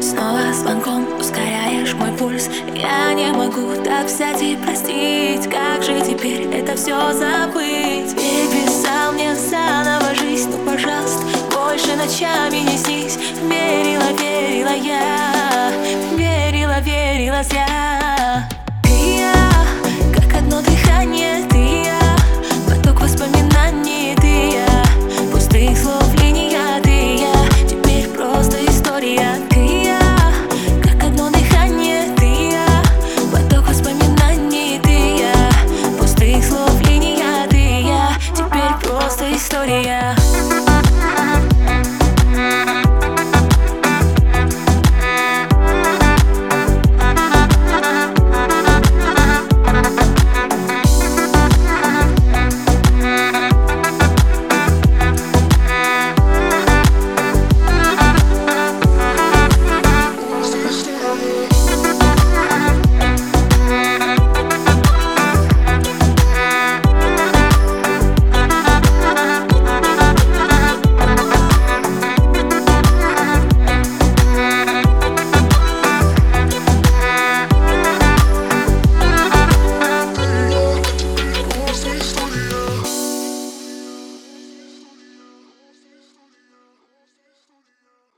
Снова звонком ускоряешь мой пульс. Я не могу так взять и простить. Как же теперь это все забыть? Переписал мне заново жизнь. Ну пожалуйста, больше ночами не снись. Верила, верила я. Верила, верила я.